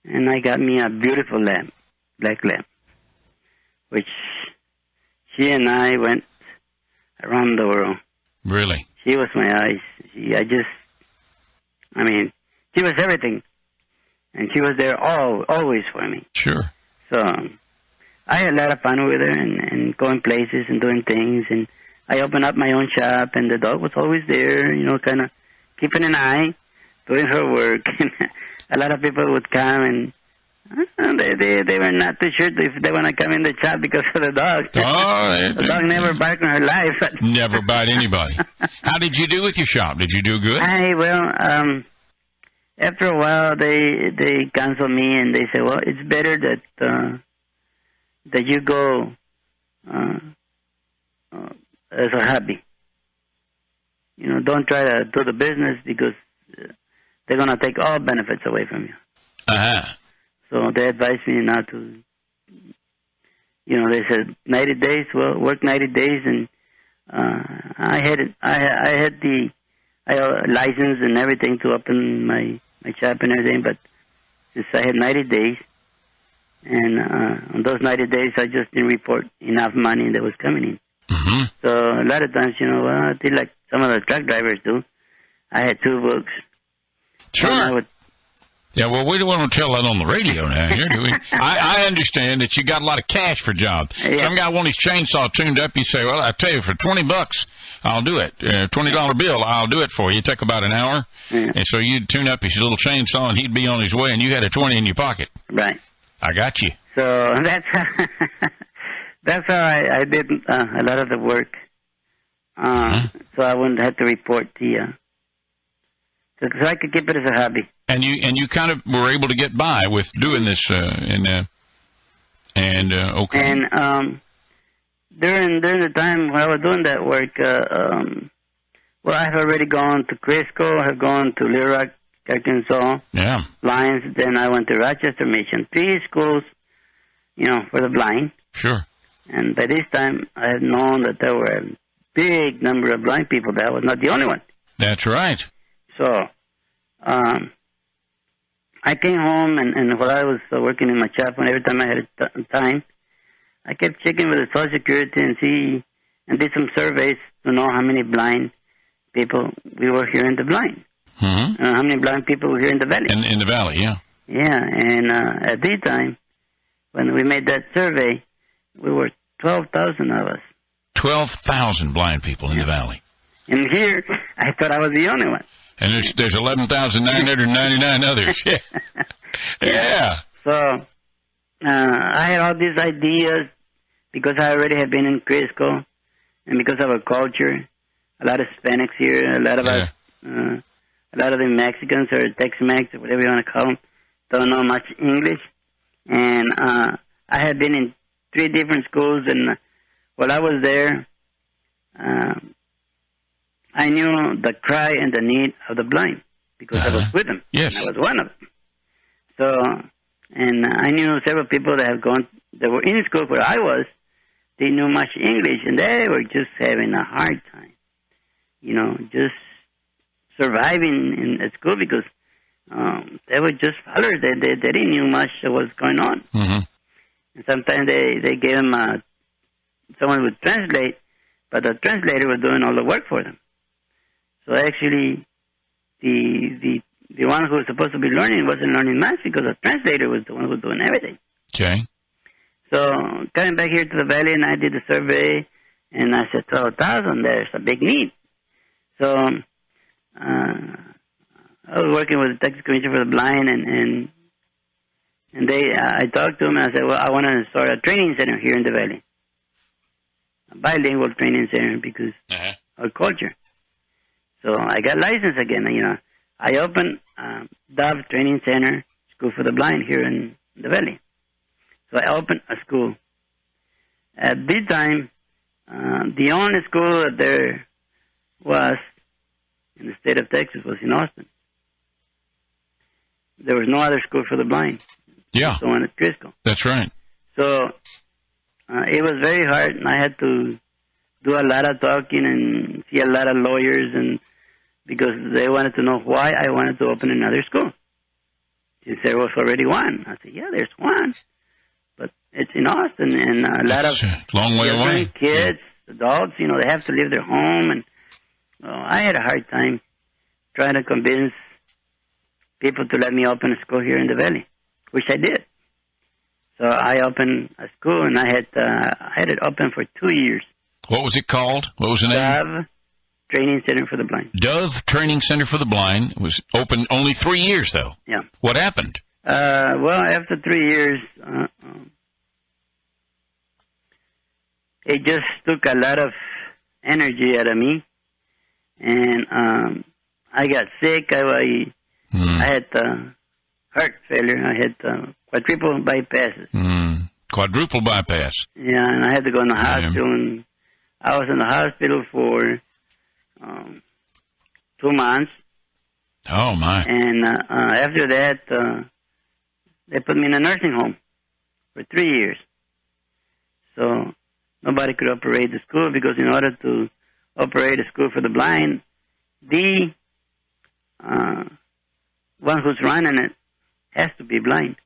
and I got me a beautiful lamb, black lamb, which she and I went around the world. Really? She was my eyes. She, I just, I mean, she was everything, and she was there all always for me. Sure. So I had a lot of fun with her and, and going places and doing things. And I opened up my own shop, and the dog was always there, you know, kind of keeping an eye, doing her work. And a lot of people would come and. Uh, They, they they were not too sure if they want to come in the shop because of the dog. Oh, they- the dog never barked in her life. But Never bite anybody. How did you do with your shop? Did you do good? I well, um, after a while they they cancel me and they say, well, it's better that uh, that you go uh, uh, as a hobby. You know, don't try to do the business because uh, they're gonna take all benefits away from you. Uh-huh. So they advised me not to. You know, they said 90 days. Well, work 90 days, and uh, I had it. I I had the I uh, license and everything to open my my shop and everything, but since I had 90 days, and uh, on those 90 days, I just didn't report enough money that was coming in. hmm So a lot of times, you know, well, I did like some of the truck drivers do. I had two books. Sure. And I would Yeah, well, we don't want to tell that on the radio now, here, do we? I, I understand that you got a lot of cash for jobs. Yeah. Some guy want his chainsaw tuned up. You say, well, I tell you, for 20 bucks, I'll do it. Uh, $20 bill, I'll do it for you. Take about an hour. Yeah. And so you'd tune up his little chainsaw and he'd be on his way and you had a 20 in your pocket. right. I got you. So that's that's how I, I did uh, a lot of the work. Uh, Mhm. So I wouldn't have to report the. Uh, so, so I could keep it as a hobby. And you and you kind of were able to get by with doing this uh, and uh, and uh, okay. And um, during during the time when I was doing that work, uh, um, well, I have already gone to Criss Cole, I have gone to Little Rock, Arkansas, Yeah. Lions. Then I went to Rochester Mission, three schools, you know, for the blind. Sure. And by this time, I had known that there were a big number of blind people That I was not the only one. That's right. So, um, I came home, and, and while I was uh, working in my shop, and every time I had t- time, I kept checking with the Social Security and see, and did some surveys to know how many blind people we were here in the blind, hmm uh, how many blind people were here in the valley. In in the valley, yeah. Yeah, and uh, at the time, when we made that survey, we were 12,000 of us. Twelve thousand blind people in the valley. And here, I thought I was the only one. And there's there's eleven thousand nine hundred ninety nine others. Yeah. Yeah. So uh, I had all these ideas because I already had been in Criss Cole, and because of our culture, a lot of Hispanics here, a lot of us, uh, a lot of the Mexicans or Tex-Mex or whatever you want to call them, don't know much English, and uh, I had been in three different schools, and uh, while I was there, um, I knew the cry and the need of the blind because I was Uh-huh. with them. Yes. I was one of them. So, and I knew several people that have gone, that were in school where I was, they knew much English and they were just having a hard time. You know, just surviving in at school because um, they were just followers. They, they, they didn't knew much of what was going on. hmm And sometimes they, they gave them uh, someone would translate, but the translator was doing all the work for them. So actually, the the the one who was supposed to be learning wasn't learning much because the translator was the one who was doing everything. Okay. So coming back here to the valley, and I did the survey, and I said twelve thousand. There's a big need. So uh, I was working with the Texas Commission for the Blind, and and and they I talked to them, and I said, well, I want to start a training center here in the valley, a bilingual training center because Uh-huh. our culture. So I got license again. You know, I opened um, Dove Training Center, School for the Blind here in the Valley. So I opened a school. At this time, uh, the only school that there was in the state of Texas was in Austin. There was no other school for the blind. Yeah. The one at Criss Cole. That's right. So uh, it was very hard, and I had to do a lot of talking and see a lot of lawyers, and because they wanted to know why I wanted to open another school. Since there was already one, I said, "Yeah, there's one, but it's in Austin, and a lot of It's a long way away. kids, adults, you know, they have to leave their home, and well, I had a hard time trying to convince people to let me open a school here in the valley, which I did. So I opened a school, and I had uh, I had it open for two years. What was it called? What was the name? Training Center for the Blind. Dove Training Center for the Blind was open only three years though. Yeah. What happened? Uh, well, after three years, uh, it just took a lot of energy out of me, and um, I got sick. I, I, Hmm. I had uh, heart failure. I had uh, quadruple bypasses. Hmm. Quadruple bypass. Yeah, and I had to go in the Yeah. hospital, and I was in the hospital for um, two months. Oh my. And uh, uh, after that, uh, they put me in a nursing home for three years. So nobody could operate the school because in order to operate a school for the blind, the uh, one who's running it has to be blind.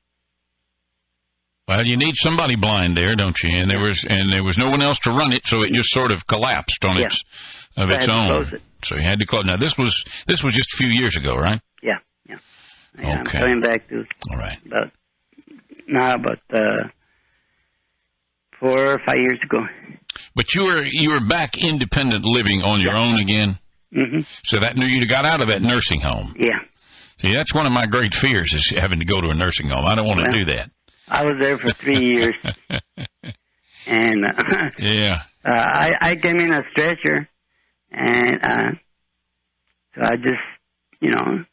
Well, you need somebody blind there, don't you? And there was and there was no one else to run it, so it just sort of collapsed on Yeah. its of So its own. it. So you had to close. Now this was this was just a few years ago, right? Yeah, yeah. yeah Okay. I'm coming back to All right. about now about uh, four or five years ago. But you were you were back independent living on your own again. hmm So that knew you got out of that nursing home. Yeah. See, that's one of my great fears is having to go to a nursing home. I don't want to Well, do that. I was there for three years, and uh, yeah. uh, I I came in a stretcher, and uh, so I just you know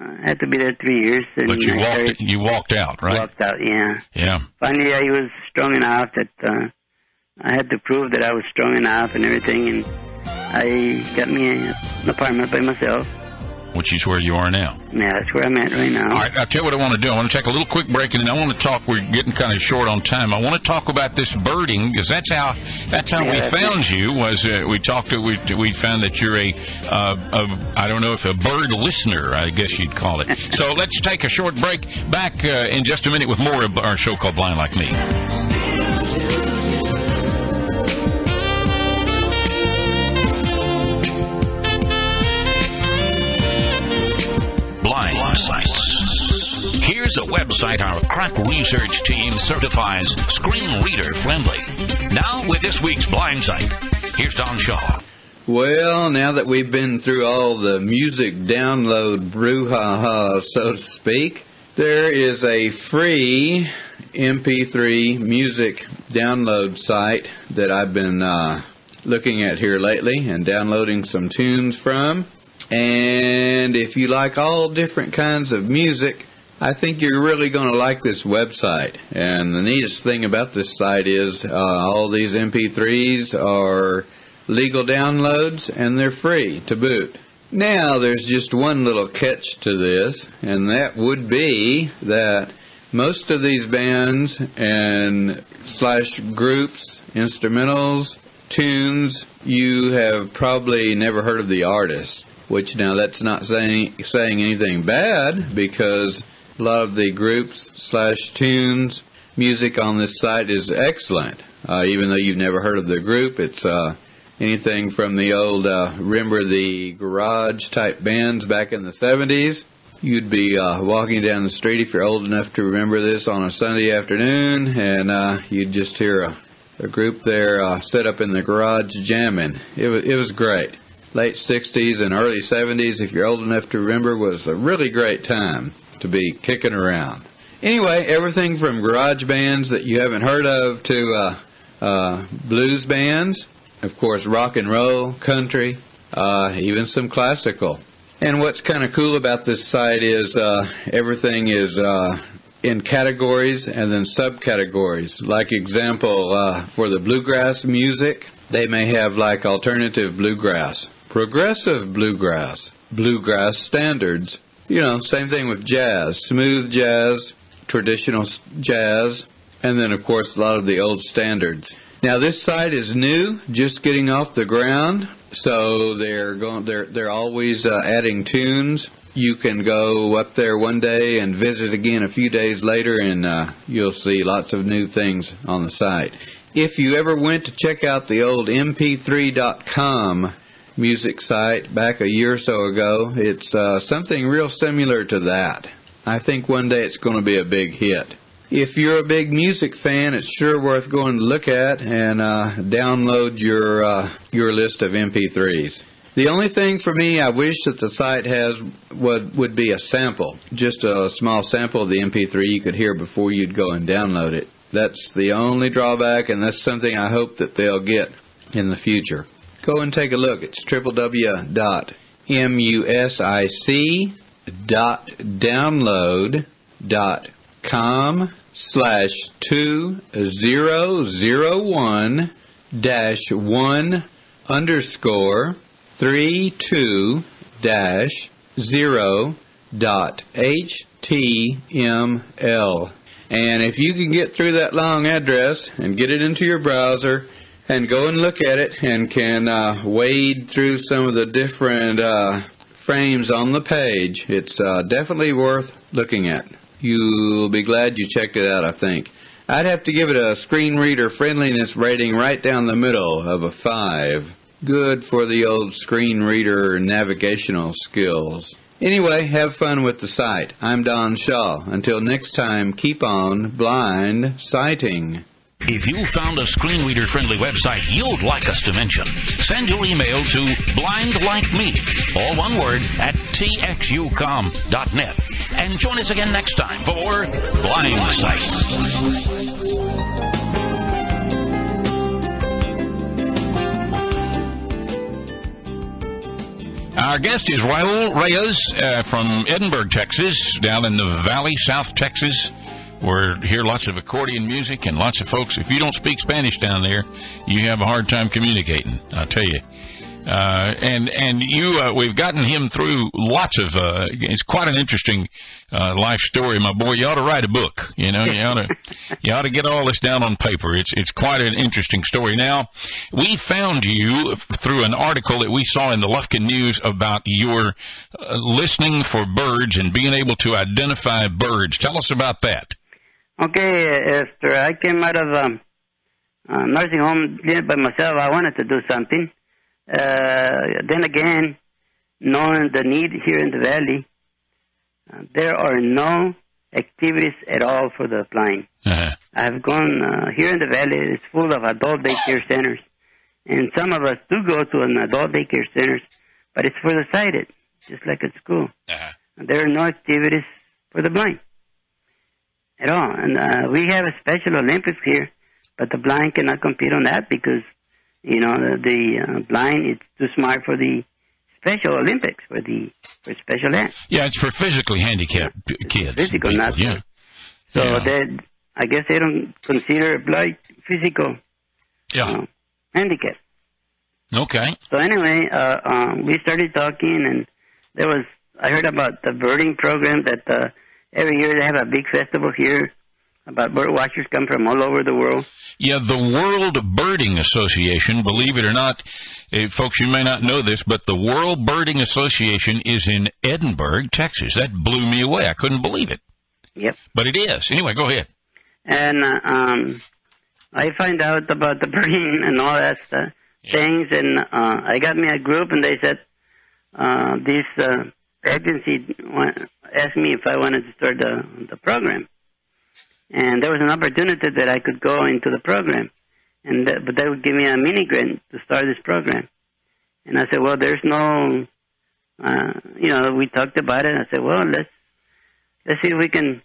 uh, had to be there three years, and But you I walked started- you walked out, right? walked out. Yeah. Yeah. Finally, I was strong enough that uh, I had to prove that I was strong enough and everything, and I got me an apartment by myself. Which is where you are now. Yeah, that's where I'm at right now. All right, I'll tell you what I want to do. I want to take a little quick break, and then I want to talk. We're getting kind of short on time. I want to talk about this birding because that's how that's how Yeah, we that's found you. Was uh, we talked to we we found that you're a, uh, a I don't know if a bird listener, I guess you'd call it. so let's take a short break. Back uh, in just a minute with more of our show called Blind Like Me. Here's a website our crack research team certifies screen reader friendly. Now with this week's blind site, here's Don Shaw. Well, now that we've been through all the music download brouhaha, so to speak, there is a free MP3 music download site that I've been uh, looking at here lately and downloading some tunes from. And if you like all different kinds of music, I think you're really going to like this website. And the neatest thing about this site is uh, all these MP3s are legal downloads and they're free to boot. Now, there's just one little catch to this, and that would be that most of these bands and slash groups, instrumentals, tunes, you have probably never heard of the artist. Which now that's not saying saying anything bad because of the groups slash tunes music on this site is excellent. Uh, even though you've never heard of the group, it's uh, anything from the old uh, remember the garage type bands back in the 70s. You'd be uh, walking down the street if you're old enough to remember this on a Sunday afternoon, and uh, you'd just hear a, a group there uh, set up in the garage jamming. It was it was great. Late 60s and early 70s, if you're old enough to remember, was a really great time to be kicking around. Anyway, everything from garage bands that you haven't heard of to uh, uh, blues bands, of course, rock and roll, country, uh, even some classical. And what's kind of cool about this site is uh, everything is uh, in categories and then subcategories. Like example, uh, for the bluegrass music, they may have like alternative bluegrass, progressive bluegrass, bluegrass standards. You know, same thing with jazz, smooth jazz, traditional jazz, and then of course a lot of the old standards. Now this site is new, just getting off the ground, so they're going they're they're always uh, adding tunes. You can go up there one day and visit again a few days later, and uh, you'll see lots of new things on the site. If you ever went to check out the old mp3.com music site back a year or so ago, it's uh, something real similar to that. I think one day it's going to be a big hit. If you're a big music fan, it's sure worth going to look at and uh, download your uh, your list of MP3s. The only thing for me, I wish that the site has would would be a sample, just a small sample of the MP3 you could hear before you'd go and download it. That's the only drawback, and that's something I hope that they'll get in the future. Go and take a look. It's www.music.download.com slash 2001 dash 1 underscore 32 dash 0 dot html. And if you can get through that long address and get it into your browser and go and look at it and can uh, wade through some of the different uh, frames on the page, it's uh, definitely worth looking at. You'll be glad you checked it out, I think. I'd have to give it a screen reader friendliness rating right down the middle of a 5. Good for the old screen reader navigational skills. Anyway, have fun with the site. I'm Don Shaw. Until next time, keep on blind sighting. If you found a screen reader friendly website you'd like us to mention, send your email to blindlikeme, all one word, at txucom.net. And join us again next time for Blind Sites. Our guest is Raul Reyes uh, from Edinburg, Texas, down in the Valley, South Texas. We're hear lots of accordion music and lots of folks. If you don't speak Spanish down there, you have a hard time communicating. I'll tell you. Uh, and and you, uh, we've gotten him through lots of. Uh, it's quite an interesting uh, life story, my boy. You ought to write a book. You know, you ought to you ought to get all this down on paper. It's it's quite an interesting story. Now, we found you through an article that we saw in the Lufkin News about your uh, listening for birds and being able to identify birds. Tell us about that. Okay, after I came out of um, uh, nursing home by myself, I wanted to do something. Uh, then again, knowing the need here in the valley, uh, there are no activities at all for the blind. Uh-huh. I've gone uh, here in the valley. It's full of adult daycare centers, and some of us do go to an adult daycare centers, but it's for the sighted, just like at school. Uh-huh. There are no activities for the blind at all. And uh, we have a Special Olympics here, but the blind cannot compete on that because, you know, the, the uh, blind is too smart for the Special Olympics for the for special ed. Yeah, it's for physically handicapped kids. Physical, people, not yeah. So Yeah. they, I guess they don't consider blind physical Yeah. uh, handicap. Okay. So anyway, uh, um, we started talking, and there was I heard about the birding program that uh, every year they have a big festival here. About bird watchers come from all over the world. Yeah, the World Birding Association, believe it or not, eh, folks, you may not know this, but the World Birding Association is in Edinburg, Texas. That blew me away. I couldn't believe it. Yep. But it is. Anyway, go ahead. And uh, um, I find out about the birding and all that stuff, Yeah. things, and uh, I got me a group, and they said uh, this uh, agency asked me if I wanted to start the the program, and there was an opportunity that I could go into the program, and that, but they would give me a mini grant to start this program, and I said, well, there's no, uh, you know, we talked about it. I said, well, let's let's see if we can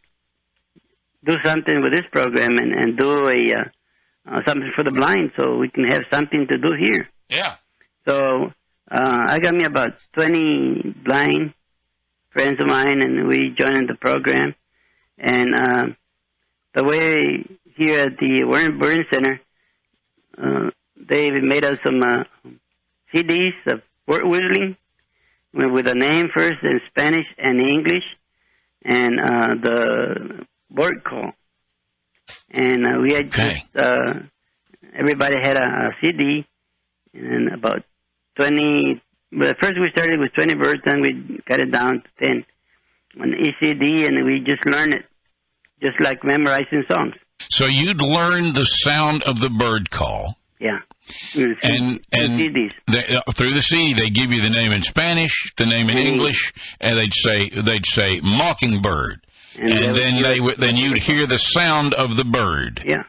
do something with this program and, and do a uh, uh, something for the blind so we can have something to do here. Yeah. So uh, I got me about 20 blind friends of mine, and we joined the program. And uh, the way here at the World Birding Center, uh, they made us some uh, CDs of word whistling with a name first in Spanish and English, and uh, the word call. And uh, we had Okay. just, uh, everybody had a, a CD, and about 20. At first we started with 20 birds, then we cut it down to 10 on each CD, and we just learned it, just like memorizing songs. So you'd learn the sound of the bird call. Yeah. And and CDs. they, uh, through the CD, they give you the name in Spanish, the name in Mhm. English, and they'd say they'd say mockingbird, and, would then they would then you'd hear the sound of the bird. Yeah.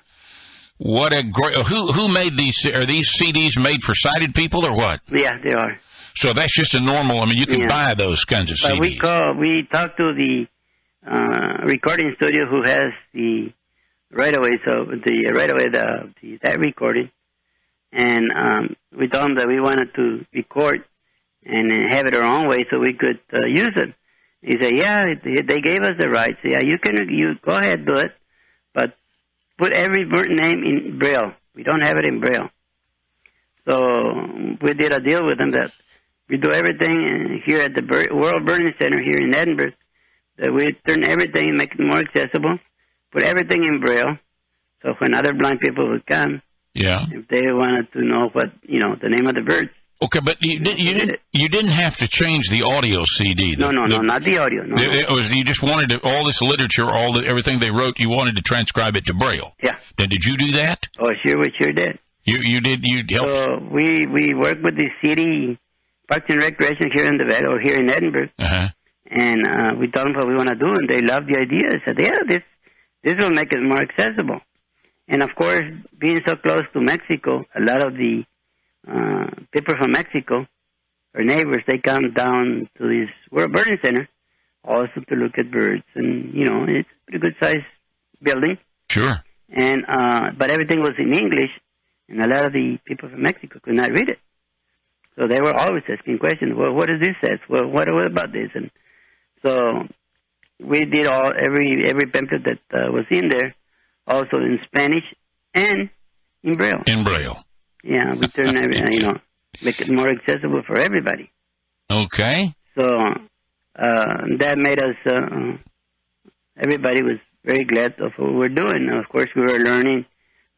What a great! Who who made these? Are these CDs made for sighted people or what? Yeah, they are. So that's just a normal. I mean, you can Yeah. buy those kinds of But CDs. we call, we talk to the uh, recording studio who has the right away, so the right away the, the that recording, and um, we told them that we wanted to record and have it our own way so we could uh, use it. He said, "Yeah, they gave us the rights. Yeah, you can you go ahead do it, but put every name in braille. We don't have it in braille." So we did a deal with them that we do everything uh, here at the World Birding Center here in Edinburg. That we turn everything, and make it more accessible, put everything in braille. So when other blind people would come, yeah. if they wanted to know what you know the name of the birds, Okay, but you didn't. You didn't. You didn't have to change the audio CD. no, The- no, the- no, not the audio, no, no. It was you just wanted to, all this literature, all the everything they wrote. You wanted to transcribe it to braille. Yeah. Then did you do that? Oh, sure, we sure did. You you did you helped. So we we work with the city Parks and Recreation here in the valley or here in Edinburg, Uh huh. and uh, we told them what we want to do, and they loved the idea. They said, "Yeah, this this will make it more accessible." And of course, being so close to Mexico, a lot of the uh, people from Mexico, our neighbors, they come down to this World Birding Center also to look at birds, and you know, it's a pretty good sized building. Sure. and uh, but everything was in English, and a lot of the people from Mexico could not read it. So they were always asking questions. Well, what does this say? Well, what, what about this? And so we did all every every pamphlet that uh, was in there, also in Spanish and in Braille. In Braille. Yeah, we turn every you know make it more accessible for everybody. Okay. So uh, that made us. Uh, everybody was very glad of what we were doing. Of course, we were learning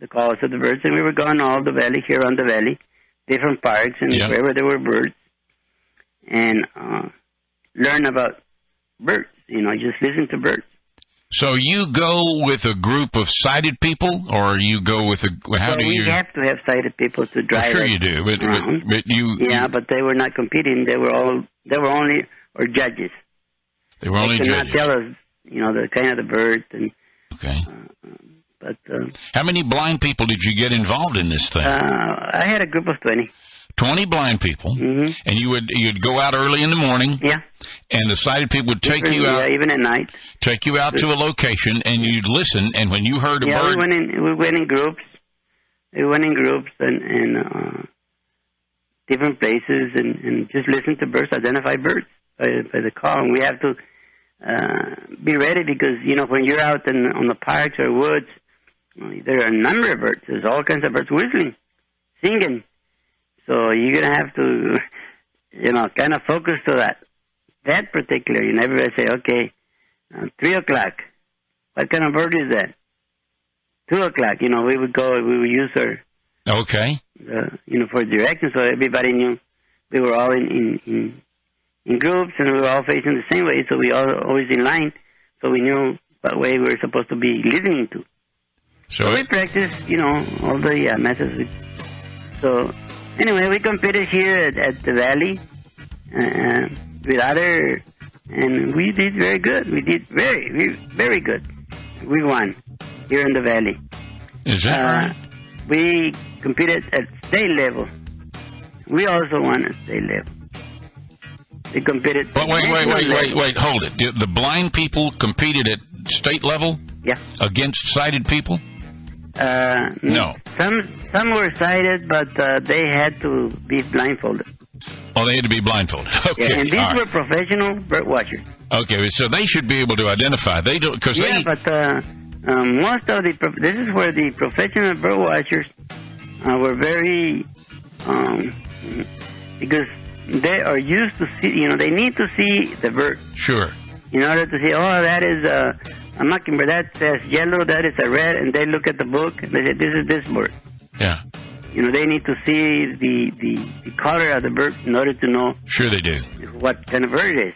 the calls of the birds, and we were going all the valley here on the valley, different parks, and Yeah. wherever there were birds, and uh, learn about birds. You know, just listen to birds. So you go with a group of sighted people, or you go with a how so do we you? have to have sighted people to Well, drive. sure you do, but, but but you Yeah, but they were not competing. They were all they were only or judges. they were only they could judges. not tell us, you know, the kind of the birds and. Okay. Uh, but uh, How many blind people did you get involved in this thing? uh, I had a group of twenty. Twenty blind people, hmm and you would you'd go out early in the morning, Yeah. and the sighted people would take you yeah, out even at night. take you out to a location, and you'd listen, and when you heard a Yeah, we bird, went in. We went in groups. We went in groups and and uh, different places and and just listen to birds, identify birds by by the call. And we have to uh, be ready because you know when you're out in on the parks or woods, there are a number of birds. There's all kinds of birds whistling, singing. So you're gonna have to, you know, kind of focus to that that particular. You never say, okay, uh, three o'clock. What kind of bird is that? Two o'clock. You know, we would go. We would use our, okay, uh, you know, for direction, so everybody knew we were all in in, in in groups and we were all facing the same way. So we all always in line, so we knew what way we were supposed to be listening to. So So we it, practiced, you know, all the uh, methods. We, so anyway, we competed here at, at the Valley uh, with other, and we did very good. We did very, very, very good. We won here in the Valley. is that Uh, right? we competed at state level. We also won at state level. We competed. Wait, wait, wait, wait, level. wait, hold it. The, the blind people competed at state level Yeah. against sighted people. Uh, No. Some some were sighted, but uh, they had to be blindfolded. Oh, they had to be blindfolded. Okay, Yeah, and these all were right. professional bird watchers. okay. So they should be able to identify. They don't because Yeah, they. but uh, um, most of the this is where the professional bird watchers uh, were very um, because they are used to see. You know, they need to see the bird Sure. in order to say, oh, that is a, a mockingbird. That says yellow. That is a red. And they look at the book and they say, this is this bird. Yeah. You know, they need to see the, the, the color of the bird in order to know Sure they do. what kind of bird it is.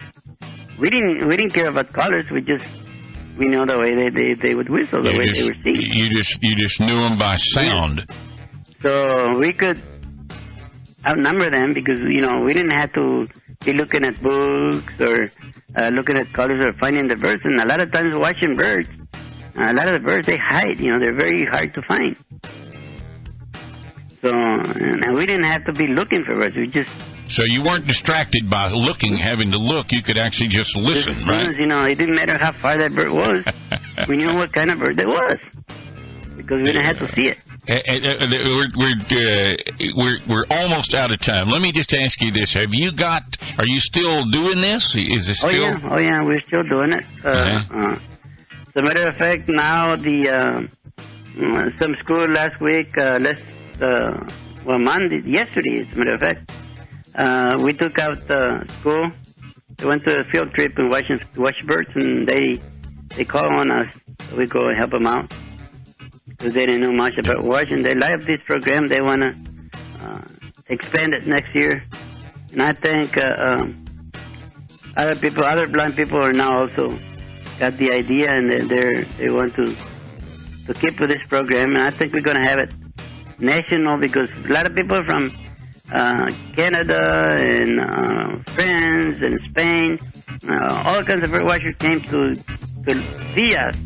We didn't we didn't care about colors. We just we know the way they they, they would whistle, the you way just, they were singing. you just you just knew them by sound. So we could outnumber them because you know we didn't have to be looking at books or uh, looking at colors or finding the birds. And a lot of times watching birds, a lot of the birds they hide. You know they're very hard to find. So and we didn't have to be looking for birds. We just So you weren't distracted by looking, having to look. You could actually just listen, soon right? you know it didn't matter how far that bird was. we knew what kind of bird it was because we didn't have to see it. Uh, uh, uh, we're we're, uh, we're we're almost out of time. Let me just ask you this: Have you got? Are you still doing this? Is it still? Oh yeah, oh yeah, we're still doing it. Uh, Uh-huh. uh, as a matter of fact, now the uh, mm, some school last week, uh, last uh, well Monday, yesterday, as a matter of fact, uh, we took out uh, school. We went to a field trip watch birds, and they they call on us. So we go and help them out they didn't know much about watching. They like this program. They want to uh, expand it next year, and I think. Uh, um, other people, other blind people are now also got the idea and they're, they want to to keep with this program. And I think we're going to have it national because a lot of people from uh, Canada and uh, France and Spain, uh, all kinds of watchers came to to see us